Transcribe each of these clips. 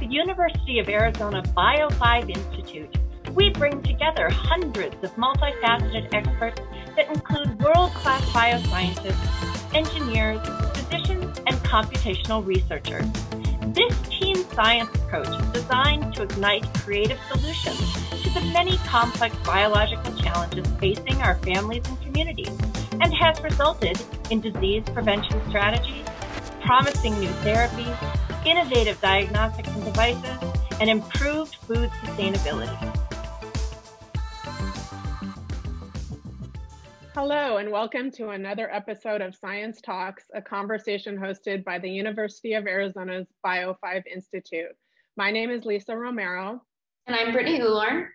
the University of Arizona Bio5 Institute, we bring together hundreds of multifaceted experts that include world class bioscientists, engineers, physicians, and computational researchers. This team science approach is designed to ignite creative solutions to the many complex biological challenges facing our families and communities, and has resulted in disease prevention strategies, promising new therapies, innovative diagnostics and devices, and improved food sustainability. Hello, and welcome to another episode of Science Talks, a conversation hosted by the University of Arizona's Bio5 Institute. My name is Lisa Romero. And I'm Brittany Ular.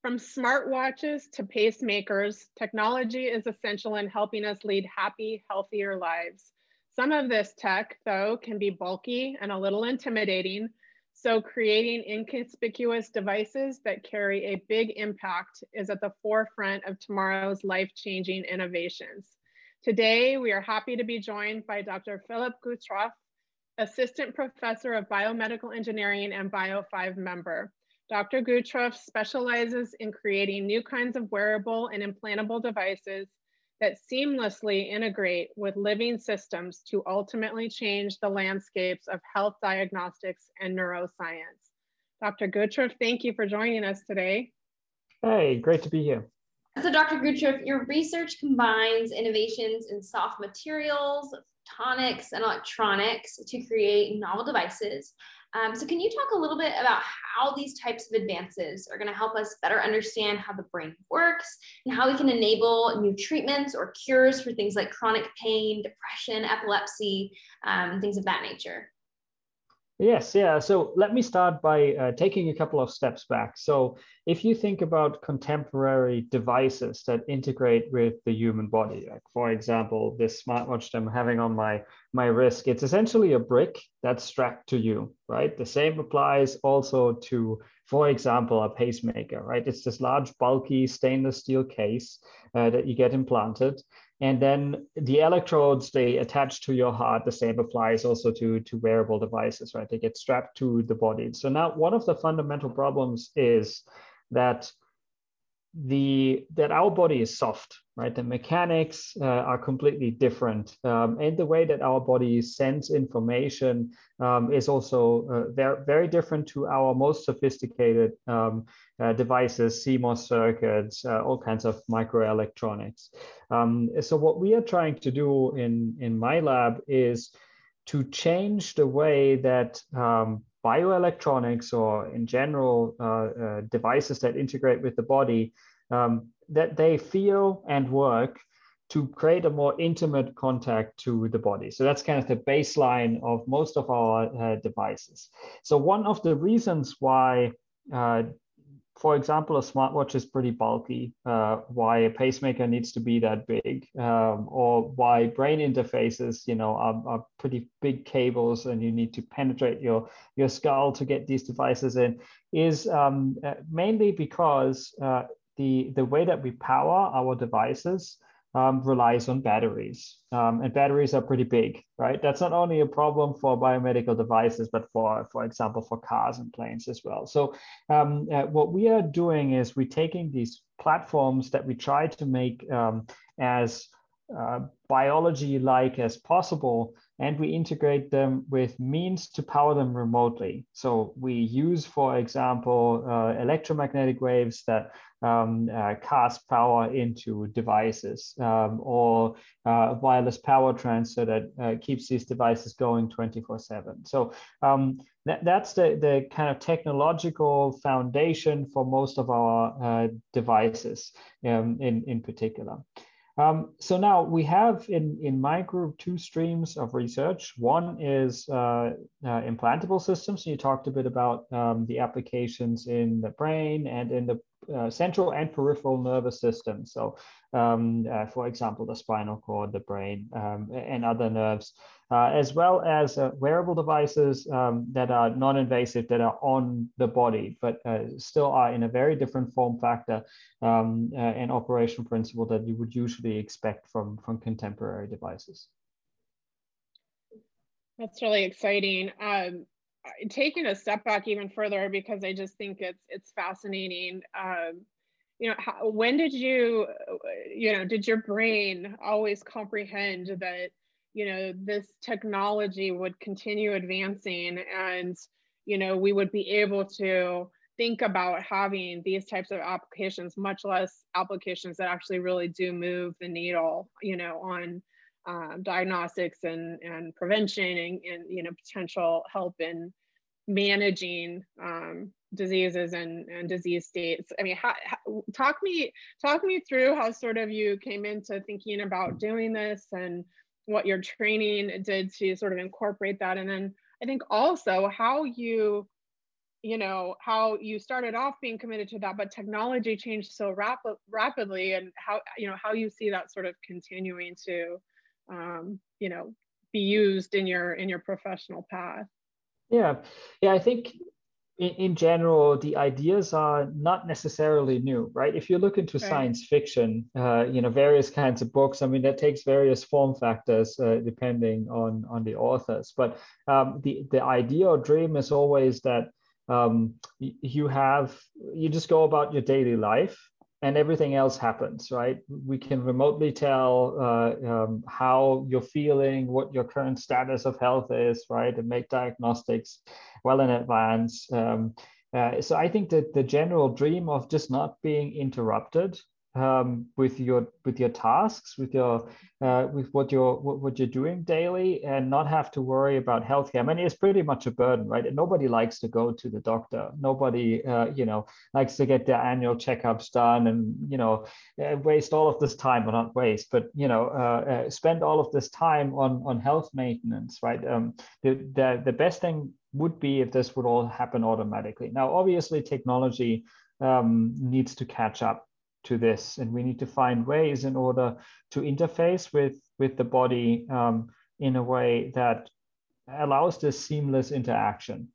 From smartwatches to pacemakers, technology is essential in helping us lead happy, healthier lives. Some of this tech, though, can be bulky and a little intimidating, so creating inconspicuous devices that carry a big impact is at the forefront of tomorrow's life-changing innovations. Today, we are happy to be joined by Dr. Philipp Gutruf, Assistant Professor of Biomedical Engineering and Bio5 member. Dr. Gutruf specializes in creating new kinds of wearable and implantable devices that seamlessly integrate with living systems to ultimately change the landscapes of health diagnostics and neuroscience. Dr. Gutruf, thank you for joining us today. Hey, great to be here. So, Dr. Gutruf, your research combines innovations in soft materials, photonics, and electronics to create novel devices um, so can you talk a little bit about how these types of advances are going to help us better understand how the brain works and how we can enable new treatments or cures for things like chronic pain, depression, epilepsy, um, things of that nature? Yes, yeah. So let me start by uh, taking a couple of steps back. So if you think about contemporary devices that integrate with the human body, like for example, this smartwatch I'm having on my my wrist, it's essentially a brick that's strapped to you, right? The same applies also to, for example, a pacemaker, right? It's this large, bulky stainless steel case uh, that you get implanted and then the electrodes they attach to your heart. The same applies also to to wearable devices right? They get strapped to the body. So now one of the fundamental problems is that the that our body is soft right? The mechanics uh, are completely different. Um, and the way that our body sends information um, is also uh, very, very different to our most sophisticated um, uh, devices cmos circuits uh, all kinds of microelectronics. Um, so what we are trying to do in in my lab is to change the way that um, bioelectronics or in general uh, uh, devices that integrate with the body um, that they feel and work to create a more intimate contact to the body. So that's kind of the baseline of most of our uh, devices. So one of the reasons why uh, for example, a smartwatch is pretty bulky, uh, why a pacemaker needs to be that big, um, or why brain interfaces, you know, are, are, pretty big cables and you need to penetrate your, your skull to get these devices in, is um, uh, mainly because uh, the, the way that we power our devices um, relies on batteries. Um, and batteries are pretty big, right? That's not only a problem for biomedical devices, but for, for example, for cars and planes as well. So um, uh, what we are doing is we're taking these platforms that we try to make um, as uh, biology-like as possible and we integrate them with means to power them remotely. So we use, for example, uh, electromagnetic waves that um, uh, cast power into devices um, or uh, wireless power transfer that uh, keeps these devices going 24 7. So um, that, that's the, the kind of technological foundation for most of our uh, devices um, in, in particular. Um, so now we have in, in my group two streams of research. One is uh, uh, implantable systems. You talked a bit about um, the applications in the brain and in the uh, central and peripheral nervous system. So, um, uh, for example, the spinal cord, the brain, um, and other nerves, uh, as well as uh, wearable devices um, that are non-invasive, that are on the body, but uh, still are in a very different form factor um, and operational principle that you would usually expect from, from contemporary devices. That's really exciting. Um, taking a step back even further because I just think it's it's fascinating. Um, you know, how, when did you, you know, did your brain always comprehend that, you know, this technology would continue advancing and, you know, we would be able to think about having these types of applications, much less applications that actually really do move the needle, you know, on um, diagnostics and, and prevention and, and, you know, potential help in managing um, diseases and, and disease states. I mean, how, how, talk me talk me through how sort of you came into thinking about doing this and what your training did to sort of incorporate that, and then I think also how you you know how you started off being committed to that but technology changed so rapid, rapidly and how you know how you see that sort of continuing to um, you know be used in your in your professional path. Yeah. Yeah i think in, in general the ideas are not necessarily new right? If you look into right. science fiction uh, you know various kinds of books i mean that takes various form factors uh, depending on on the authors. But um, the the idea or dream is always that um, you have you just go about your daily life and everything else happens, right? We can remotely tell uh, um, how you're feeling, what your current status of health is, right? And make diagnostics well in advance. Um, uh, so I think that the general dream of just not being interrupted um, with your with your tasks, with your uh, with what you're what, what, you're doing daily, and not have to worry about healthcare. I mean, it's pretty much a burden, right? And nobody likes to go to the doctor. Nobody, uh, you know, likes to get their annual checkups done, and you know, uh, waste all of this time, or not waste, but you know, uh, uh, spend all of this time on on health maintenance, right? Um, the the the best thing would be if this would all happen automatically. Now, obviously, technology um, needs to catch up to this and we need to find ways in order to interface with with the body um, in a way that allows this seamless interaction.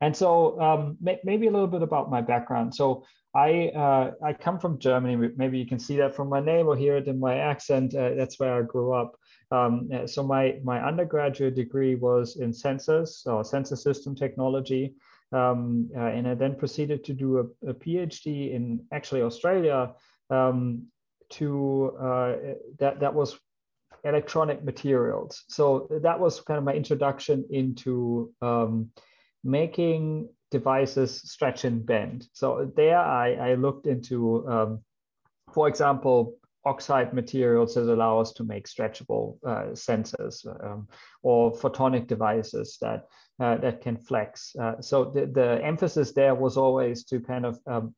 And so um, may, maybe a little bit about my background. So i uh, i come from germany. Maybe you can see that from my name or hear it in my accent uh, that's where i grew up. Um, so my my undergraduate degree was in sensors or sensor system technology. Um, uh, and I then proceeded to do a, a PhD in actually Australia um, to uh, that that was electronic materials. So that was kind of my introduction into um, making devices stretch and bend. So there I, I looked into, um, for example, oxide materials that allow us to make stretchable uh, sensors um, or photonic devices that uh, that can flex. Uh, so the, the emphasis there was always to kind of um,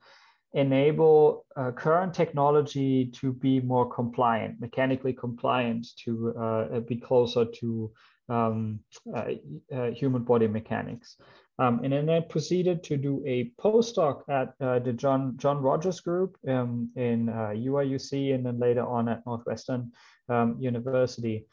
enable uh, current technology to be more compliant, mechanically compliant, to uh, be closer to um, uh, uh human body mechanics. Um, and then I proceeded to do a postdoc at uh, the John John Rogers Group um, in UIUC, uh, and then later on at Northwestern um, University.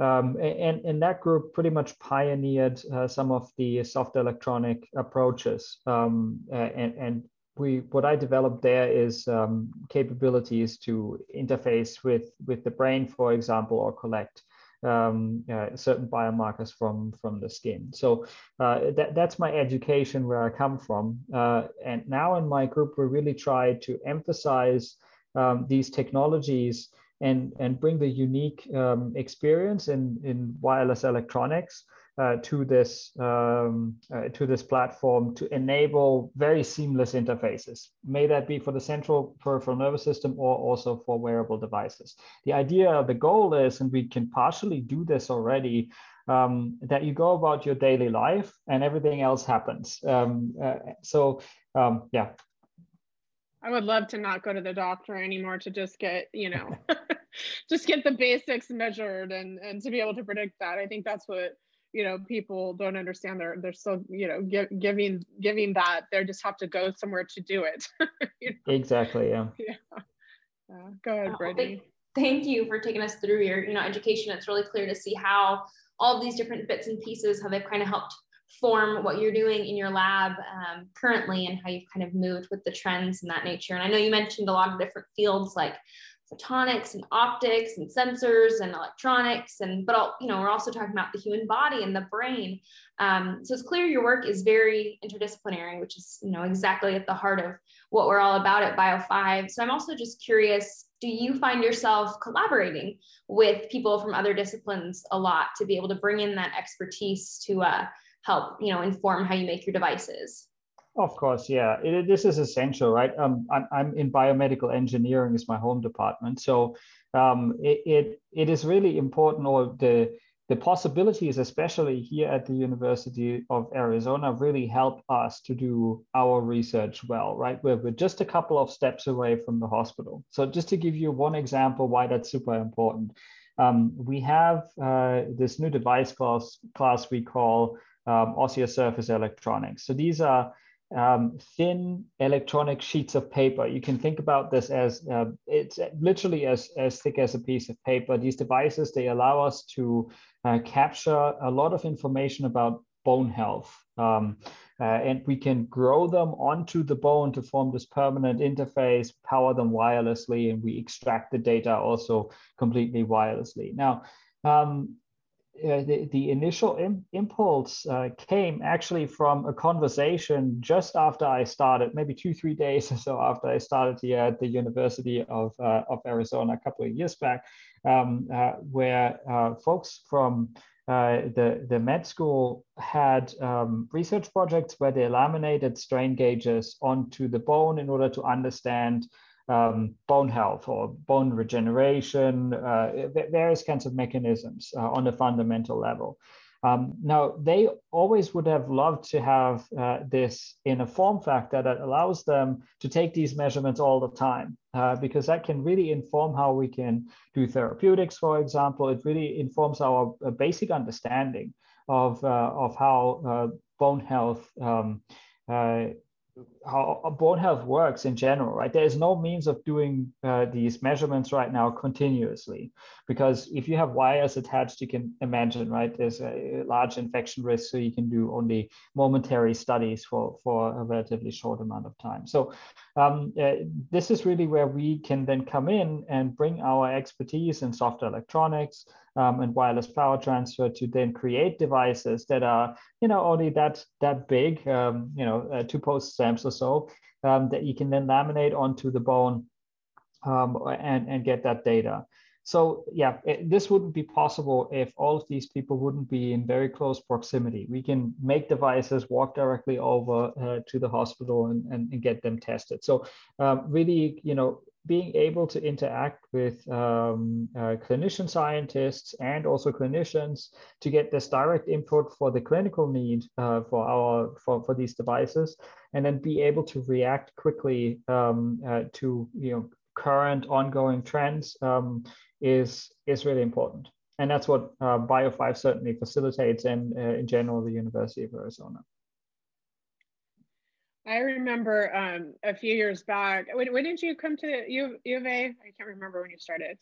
Um, and, and that group pretty much pioneered some of the soft electronic approaches um, and, and we what I developed there is um, capabilities to interface with with the brain, for example, or collect um, uh, certain biomarkers from from the skin. So uh, that, that's my education where I come from. Uh, and now in my group, we really try to emphasize um, these technologies and and bring the unique um, experience in in wireless electronics uh, to this um, uh, to this platform to enable very seamless interfaces. May that be for the central peripheral nervous system or also for wearable devices. The idea, the goal is, and we can partially do this already, um, that you go about your daily life and everything else happens. Um, uh, so um, yeah. I would love to not go to the doctor anymore to just get, you know, just get the basics measured and and to be able to predict that. I think that's what you know people don't understand they're they're still you know give, giving giving that they just have to go somewhere to do it. You know? exactly yeah. Yeah. Uh, go ahead oh, Brittany. thank you for taking us through your you know education. It's really clear to see how all these different bits and pieces how they've kind of helped form what you're doing in your lab um, currently and how you've kind of moved with the trends and that nature. And i know you mentioned a lot of different fields like photonics and optics and sensors and electronics and but all, you know we're also talking about the human body and the brain. Um, so it's clear your work is very interdisciplinary which is you know exactly at the heart of what we're all about at bio5 so i'm also just curious do you find yourself collaborating with people from other disciplines a lot to be able to bring in that expertise to uh, help you know inform how you make your devices of course, yeah. It, this is essential, right? Um, I'm, I'm in biomedical engineering is my home department, so um, it, it it is really important. Or the the possibilities, especially here at the University of Arizona, really help us to do our research well, right? We're, we're just a couple of steps away from the hospital. So just to give you one example why that's super important, um, we have uh, this new device class class we call um, osseous surface electronics. So these are um, thin electronic sheets of paper. You can think about this as uh, it's literally as, as thick as a piece of paper. These devices, they allow us to uh, capture a lot of information about bone health. Um, uh, and we can grow them onto the bone to form this permanent interface, power them wirelessly, and we extract the data also completely wirelessly. Now, um, uh, the, initial Im- impulse uh, came actually from a conversation just after I started, maybe two, three days or so after I started here at the University of, uh, of Arizona a couple of years back, um, uh, where uh, folks from the, the med school had um, research projects where they laminated strain gauges onto the bone in order to understand um, bone health or bone regeneration, uh, various kinds of mechanisms uh, on a fundamental level. Um, now, they always would have loved to have uh, this in a form factor that allows them to take these measurements all the time, uh, because that can really inform how we can do therapeutics, for example. It really informs our uh, basic understanding of, uh, of how bone health um, how bone health works in general, right? There is no means of doing uh, these measurements right now continuously, because if you have wires attached, you can imagine, right? There's a large infection risk, so you can do only momentary studies for for a relatively short amount of time. So um, uh, this is really where we can then come in and bring our expertise in software electronics, um, and wireless power transfer to then create devices that are, you know, only that that big, um, you know, uh, two post stamps or so, um, that you can then laminate onto the bone um, and and get that data. So yeah, it, this wouldn't be possible if all of these people wouldn't be in very close proximity. We can make devices, walk directly over uh, to the hospital and, and, and, get them tested. So um, really, you know, being able to interact with um, uh, clinician scientists and also clinicians to get this direct input for the clinical need uh, for our for, for these devices and then be able to react quickly um, uh, to you know current ongoing trends um, is is really important and that's what uh, bio5 certainly facilitates and uh, in general the university of arizona I remember um, a few years back. When, when did you come to U, U of A? I can't remember when you started.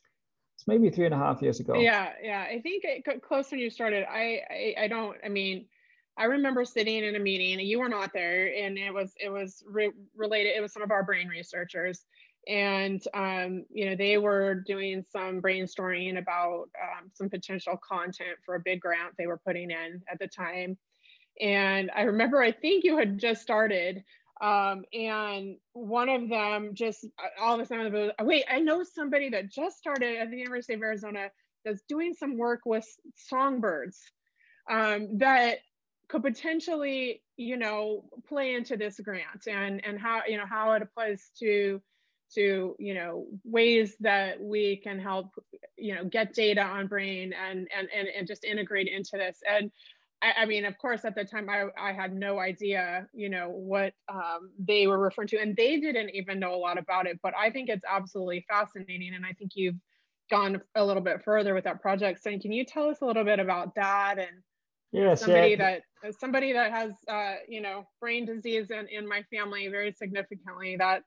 It's maybe three and a half years ago. Yeah, yeah. I think it got close when you started. I, I, I don't. I mean, I remember sitting in a meeting. and You were not there, and it was it was re- related. It was some of our brain researchers, and um, you know they were doing some brainstorming about um, some potential content for a big grant they were putting in at the time. And I remember, I think you had just started, um, and one of them just uh, all of a sudden, was, wait, I know somebody that just started at the University of Arizona that's doing some work with songbirds um, that could potentially, you know, play into this grant and and how you know how it applies to to you know ways that we can help you know get data on brain and and and, and just integrate into this and I, I, mean, of course, at the time I, I had no idea, you know, what um, they were referring to, and they didn't even know a lot about it. But I think it's absolutely fascinating, and I think you've gone a little bit further with that project. So, can you tell us a little bit about that and yes, somebody yeah. that somebody that has, uh, you know, brain disease in, in my family very significantly that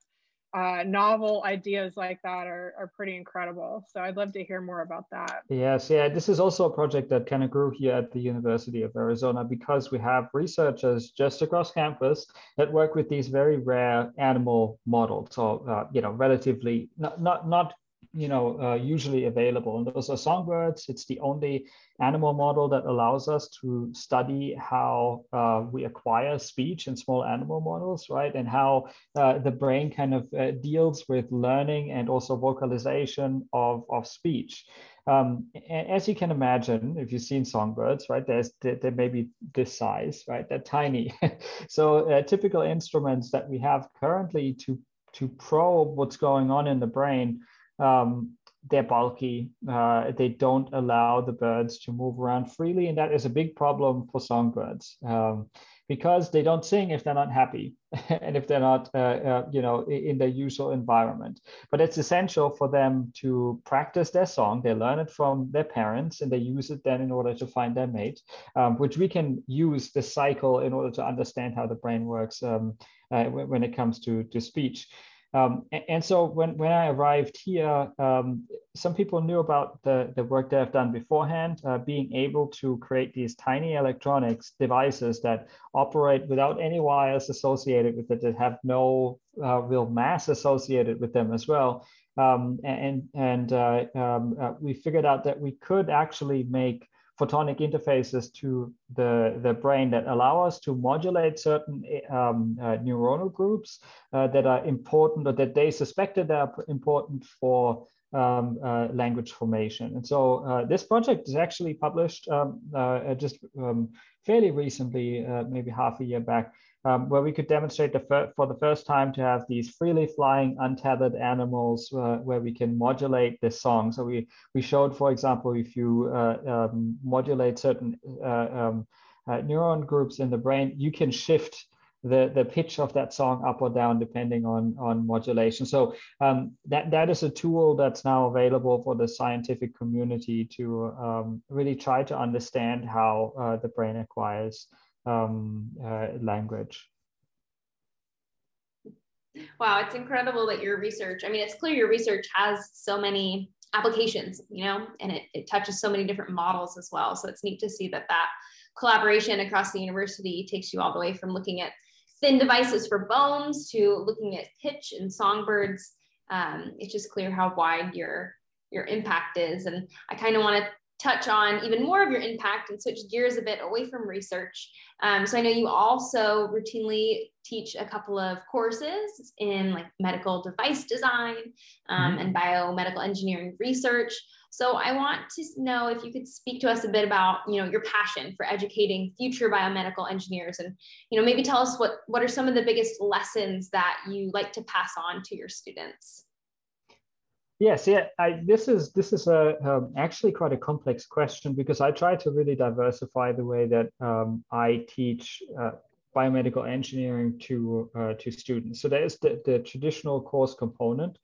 uh, novel ideas like that are, are pretty incredible. So I'd love to hear more about that. Yes, yeah, this is also a project that kind of grew here at the University of Arizona because we have researchers just across campus that work with these very rare animal models, or uh, you know, relatively not not not you know, uh, usually available. And those are songbirds. It's the only animal model that allows us to study how uh, we acquire speech in small animal models, right? And how uh, the brain kind of uh, deals with learning and also vocalization of, of speech. Um, as you can imagine, if you've seen songbirds, right, there's they, may be this size, right? They're tiny. so uh, typical instruments that we have currently to to probe what's going on in the brain um, they're bulky. Uh, they don't allow the birds to move around freely, and that is a big problem for songbirds um, because they don't sing if they're not happy and if they're not, uh, uh, you know, in their usual environment. But it's essential for them to practice their song. They learn it from their parents, and they use it then in order to find their mate, um, which we can use the cycle in order to understand how the brain works um, uh, when it comes to to speech. Um, and, and, so when, when I arrived here, um, some people knew about the, the work that I've done beforehand, uh, being able to create these tiny electronics devices that operate without any wires associated with it, that have no uh, real mass associated with them as well. Um, and and uh, um, uh, we figured out that we could actually make photonic interfaces to the, the brain that allow us to modulate certain um, uh, neuronal groups uh, that are important or that they suspected are important for um, uh, language formation. And so uh, this project is actually published um, uh, just um, fairly recently, uh, maybe half a year back, um, where we could demonstrate the for the first time to have these freely flying untethered animals uh, where we can modulate the song. So we, we showed, for example, if you uh, um, modulate certain uh, um, uh, neuron groups in the brain, you can shift the, the pitch of that song up or down depending on, on modulation. So um, that, that is a tool that's now available for the scientific community to um, really try to understand how uh, the brain acquires um, uh, language. Wow, it's incredible that your research, I mean, it's clear your research has so many applications, you know, and it, it touches so many different models as well. So it's neat to see that that collaboration across the university takes you all the way from looking at thin devices for bones to looking at pitch and songbirds. Um, it's just clear how wide your your impact is. And I kind of want to touch on even more of your impact and switch gears a bit away from research. Um, so I know you also routinely teach a couple of courses in like medical device design um, mm-hmm. and biomedical engineering research. So I want to know if you could speak to us a bit about, you know, your passion for educating future biomedical engineers and, you know, maybe tell us what, what are some of the biggest lessons that you like to pass on to your students? Yes, yeah. I, this is this is a um, actually quite a complex question because I try to really diversify the way that um, I teach uh, biomedical engineering to uh, to students. So there is the, the traditional course component,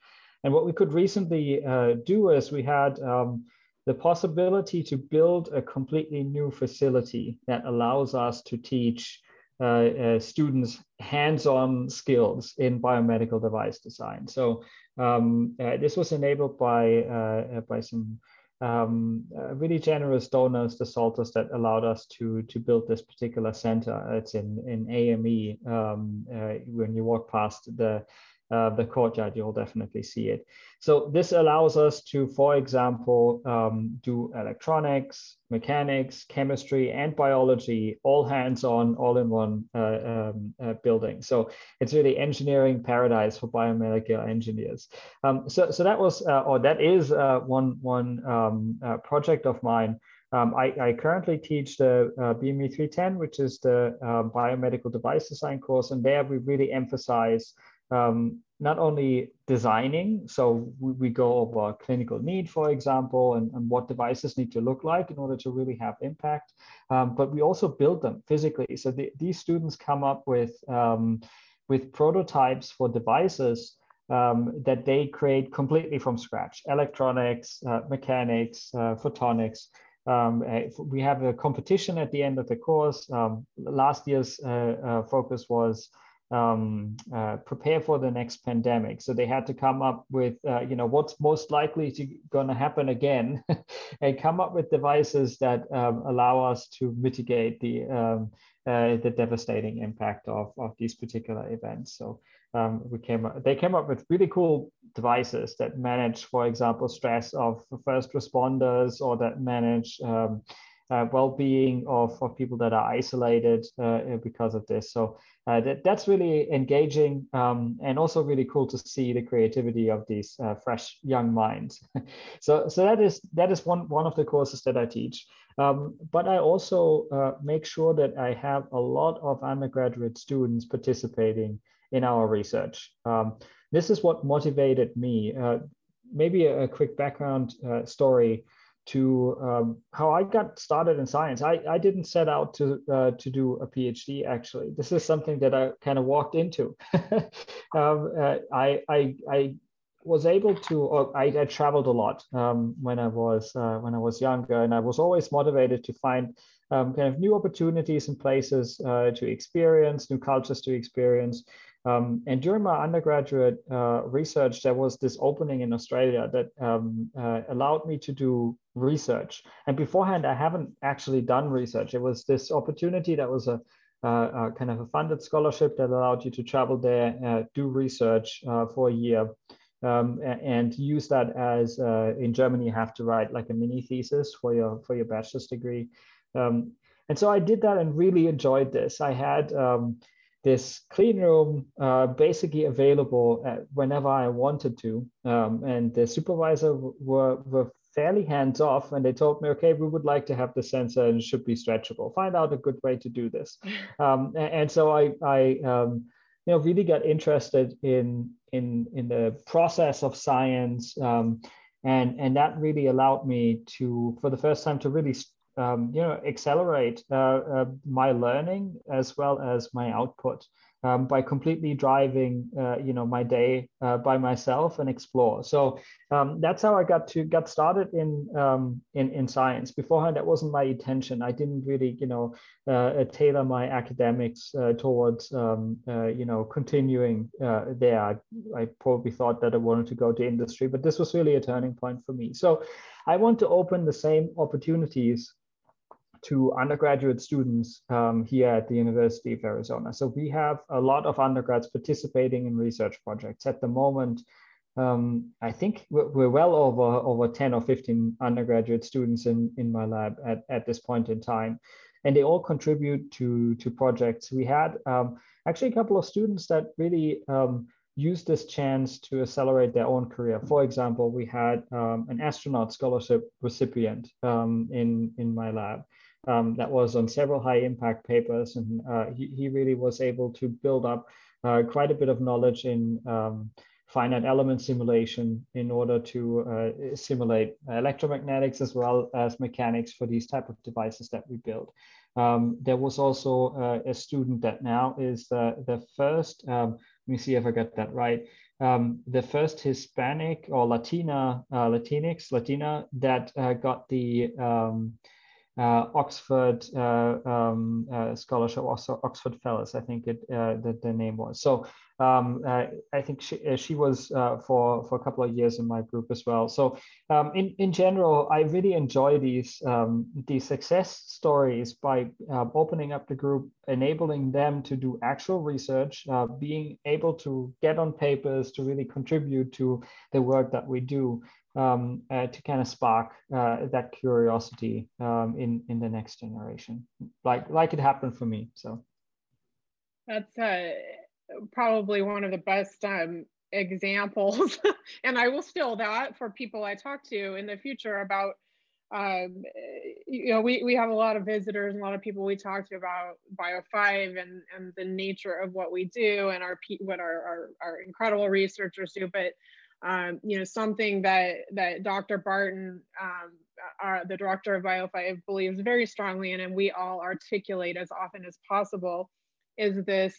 and what we could recently uh, do is we had um, the possibility to build a completely new facility that allows us to teach uh, uh, students hands-on skills in biomedical device design. So um, uh, this was enabled by uh, uh, by some um, uh, really generous donors, the Salters, that allowed us to to build this particular center. It's in in AME. Um, when you walk past the uh, the judge, you'll definitely see it. So this allows us to, for example, um, do electronics, mechanics, chemistry, and biology, all hands-on, all in one uh, um, uh, building. So it's really engineering paradise for biomedical engineers. Um, so, so that was, uh, or that is uh, one, one um, uh, project of mine. Um, I, I, currently teach the BME 310, which is the biomedical device design course, and there we really emphasize um, not only designing, so we, we, go over clinical need, for example, and, and, what devices need to look like in order to really have impact, um, but we also build them physically. So the, these students come up with, um, with prototypes for devices um, that they create completely from scratch, electronics, uh, mechanics, uh, photonics, um, we have a competition at the end of the course. Um, last year's uh, uh, focus was um, uh, prepare for the next pandemic. So they had to come up with, uh, you know, what's most likely to going to happen again, and come up with devices that um, allow us to mitigate the um, uh, the devastating impact of of these particular events. So um, we came they came up with really cool devices that manage, for example, stress of first responders or that manage um, uh, well-being of, of people that are isolated uh, because of this. So uh, that, that's really engaging um, and also really cool to see the creativity of these uh, fresh young minds. so so that is that is one one of the courses that I teach. Um, but I also uh, make sure that I have a lot of undergraduate students participating in our research. Um, this is what motivated me. Uh, maybe a, a, quick background story to um, how I got started in science. I, I didn't set out to uh, to do a PhD. Actually, this is something that I kind of walked into. um, uh, I, I I was able to. I, I traveled a lot um, when I was uh, when I was younger, and I was always motivated to find um, kind of new opportunities and places uh, to experience, new cultures to experience. Um, and during my undergraduate uh, research, there was this opening in Australia that um, uh, allowed me to do research. And beforehand, I haven't actually done research. It was this opportunity that was a, a kind of a funded scholarship that allowed you to travel there, uh, do research uh, for a year. Um, and use that as uh, in Germany you have to write like a mini thesis for your for your bachelor's degree, um, and so I did that and really enjoyed this. I had um, this clean room uh, basically available whenever I wanted to. Um, and the supervisor were, were fairly hands off and they told me, okay, we would like to have the sensor and it should be stretchable. Find out a good way to do this. Um, and, and, so I, I um, you know, really got interested in, in, in the process of science. Um, and, and that really allowed me to, for the first time, to really um, you know accelerate uh, uh, my learning as well as my output um, by completely driving uh, you know my day uh, by myself and explore. So um, that's how i got to got started in um, in in science. Beforehand that wasn't my intention. I didn't really you know uh, tailor my academics uh, towards um, you know continuing there. I probably thought that i wanted to go to industry but this was really a turning point for me. So I want to open the same opportunities to undergraduate students um, here at the University of Arizona. So we have a lot of undergrads participating in research projects. At the moment, um, I think we're, well over, over 10 or 15 undergraduate students in, in my lab at, at this point in time. And they all contribute to, to projects. We had um, actually a couple of students that really um, use this chance to accelerate their own career. For example, we had um, an astronaut scholarship recipient um, in, in my lab um, that was on several high impact papers. And uh, he, he really was able to build up uh, quite a bit of knowledge in um, finite element simulation in order to uh, simulate electromagnetics as well as mechanics for these type of devices that we build. Um, there was also uh, a student that now is the, first, um, let me see if I got that right, um, the first Hispanic or Latina, uh, Latinx, Latina that uh, got the um, Oxford uh, um, uh, scholarship, also Oxford Fellows, I think it the, the name was. So um, I think she, she was for for a couple of years in my group as well. So um, in in general, I really enjoy these um, these success stories by opening up the group, enabling them to do actual research, being able to get on papers to really contribute to the work that we do um, uh, to kind of spark uh, that curiosity um, in in the next generation, like like it happened for me. So that's uh, probably one of the best um, examples, and I will steal that for people I talk to in the future about. Um, you know, we, we have a lot of visitors and a lot of people we talk to about Bio 5 and, and the nature of what we do and our what our, our, our incredible researchers do. But um, you know, something that that Dr. Barton, um, uh, the director of Bio5, believes very strongly in, and we all articulate as often as possible, is this.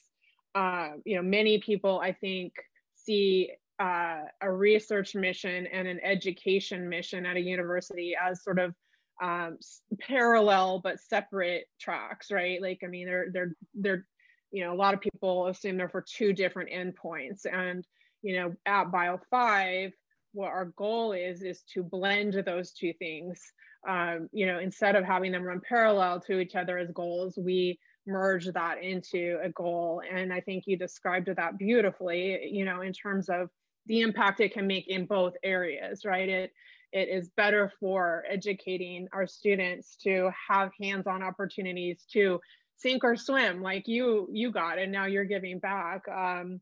Uh, you know, many people I think see uh, a research mission and an education mission at a university as sort of um, parallel but separate tracks, right? Like, I mean, they're they're they're you know, a lot of people assume they're for two different endpoints. And, you know, at Bio 5, what our goal is, is to blend those two things. Um, you know, instead of having them run parallel to each other as goals, we merge that into a goal. And I think you described that beautifully, you know, in terms of the impact it can make in both areas, right? It it is better for educating our students to have hands-on opportunities to sink or swim like you you got and now you're giving back um,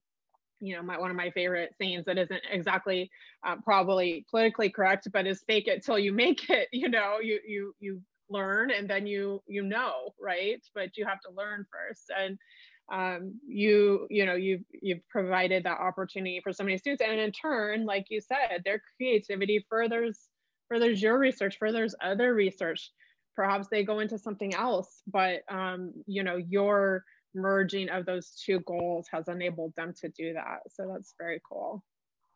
you know my one of my favorite sayings that isn't exactly uh, probably politically correct but is fake it till you make it you know you you you learn and then you you know right? But you have to learn first. And um, you you know you've you've provided that opportunity for so many students. And in turn like you said their creativity furthers furthers your research furthers other research. Perhaps they go into something else but um, you know your merging of those two goals has enabled them to do that. So that's very cool.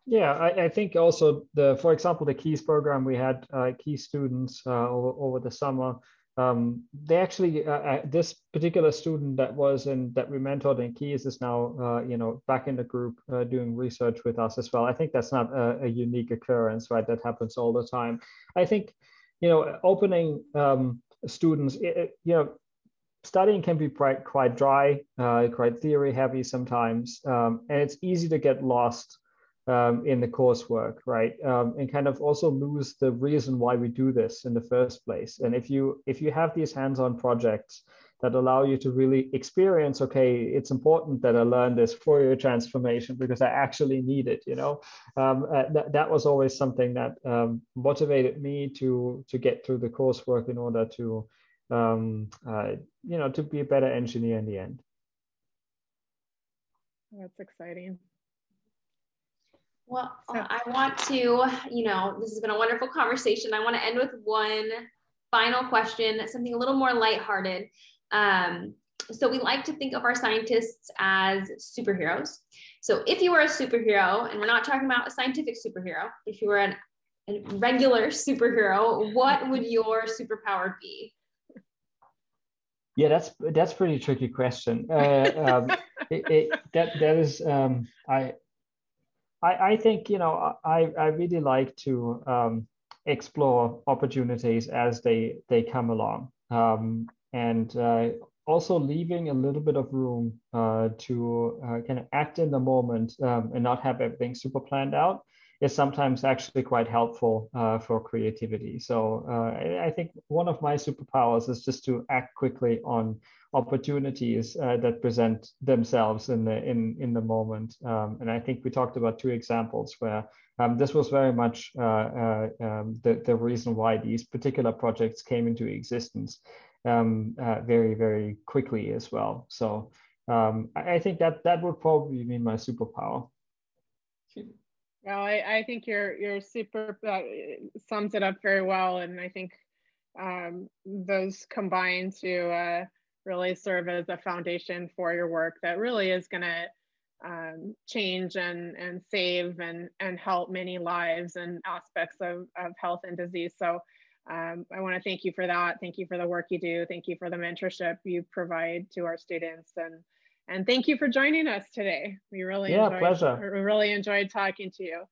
Yeah i, I think also the for example the KEYS program we had uh, key students uh, over, over the summer. Um, they actually uh, uh, this particular student that was in that we mentored in KEYS is now uh, you know back in the group uh, doing research with us as well. I think that's not a, a, unique occurrence right? That happens all the time. I think you know opening um, students it, it, you know studying can be quite quite dry uh, quite theory heavy sometimes um, and it's easy to get lost um, in the coursework, right? Um, and kind of also lose the reason why we do this in the first place. And if you if you have these hands-on projects that allow you to really experience, okay, it's important that I learn this Fourier transformation because I actually need it. You know, um, uh, that that was always something that um, motivated me to to get through the coursework in order to um, uh, you know to be a better engineer in the end. That's exciting. Well, so, I want to, you know, this has been a wonderful conversation. I want to end with one final question, something a little more lighthearted. Um, so we like to think of our scientists as superheroes. So if you were a superhero, and we're not talking about a scientific superhero, if you were an, a regular superhero, what would your superpower be? Yeah, that's that's pretty tricky question. Uh, um, it, it, that that is um, I I, I think you know I, I really like to um, explore opportunities as they they come along um, and uh, also leaving a little bit of room uh, to uh, kind of act in the moment um, and not have everything super planned out is sometimes actually quite helpful uh, for creativity. So uh, I think one of my superpowers is just to act quickly on opportunities uh, that present themselves in the in in the moment. Um, and I think we talked about two examples where um, this was very much uh, uh, um, the the reason why these particular projects came into existence um, uh, very very quickly as well. So um, I, I think that that would probably be my superpower. Well, I, I think your your super uh, sums it up very well, and I think um, those combine to uh, really serve as a foundation for your work that really is going to um, change and and save and and help many lives and aspects of of health and disease. So. Um, I want to thank you for that. Thank you for the work you do. Thank you for the mentorship you provide to our students and and thank you for joining us today. We really yeah, enjoyed, pleasure. We really enjoyed talking to you.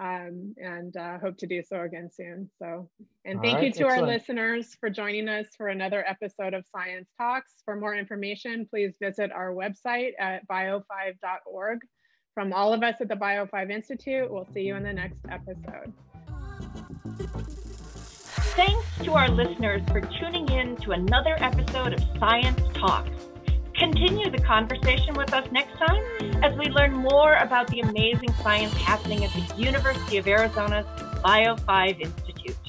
Um, and uh, hope to do so again soon. So, and thank right, you to excellent. our listeners for joining us for another episode of Science Talks. For more information, please visit our website at bio5.org. From all of us at the Bio5 Institute, we'll see you in the next episode. Thanks to our listeners for tuning in to another episode of Science Talks. Continue the conversation with us next time as we learn more about the amazing science happening at the University of Arizona's Bio 5 Institute.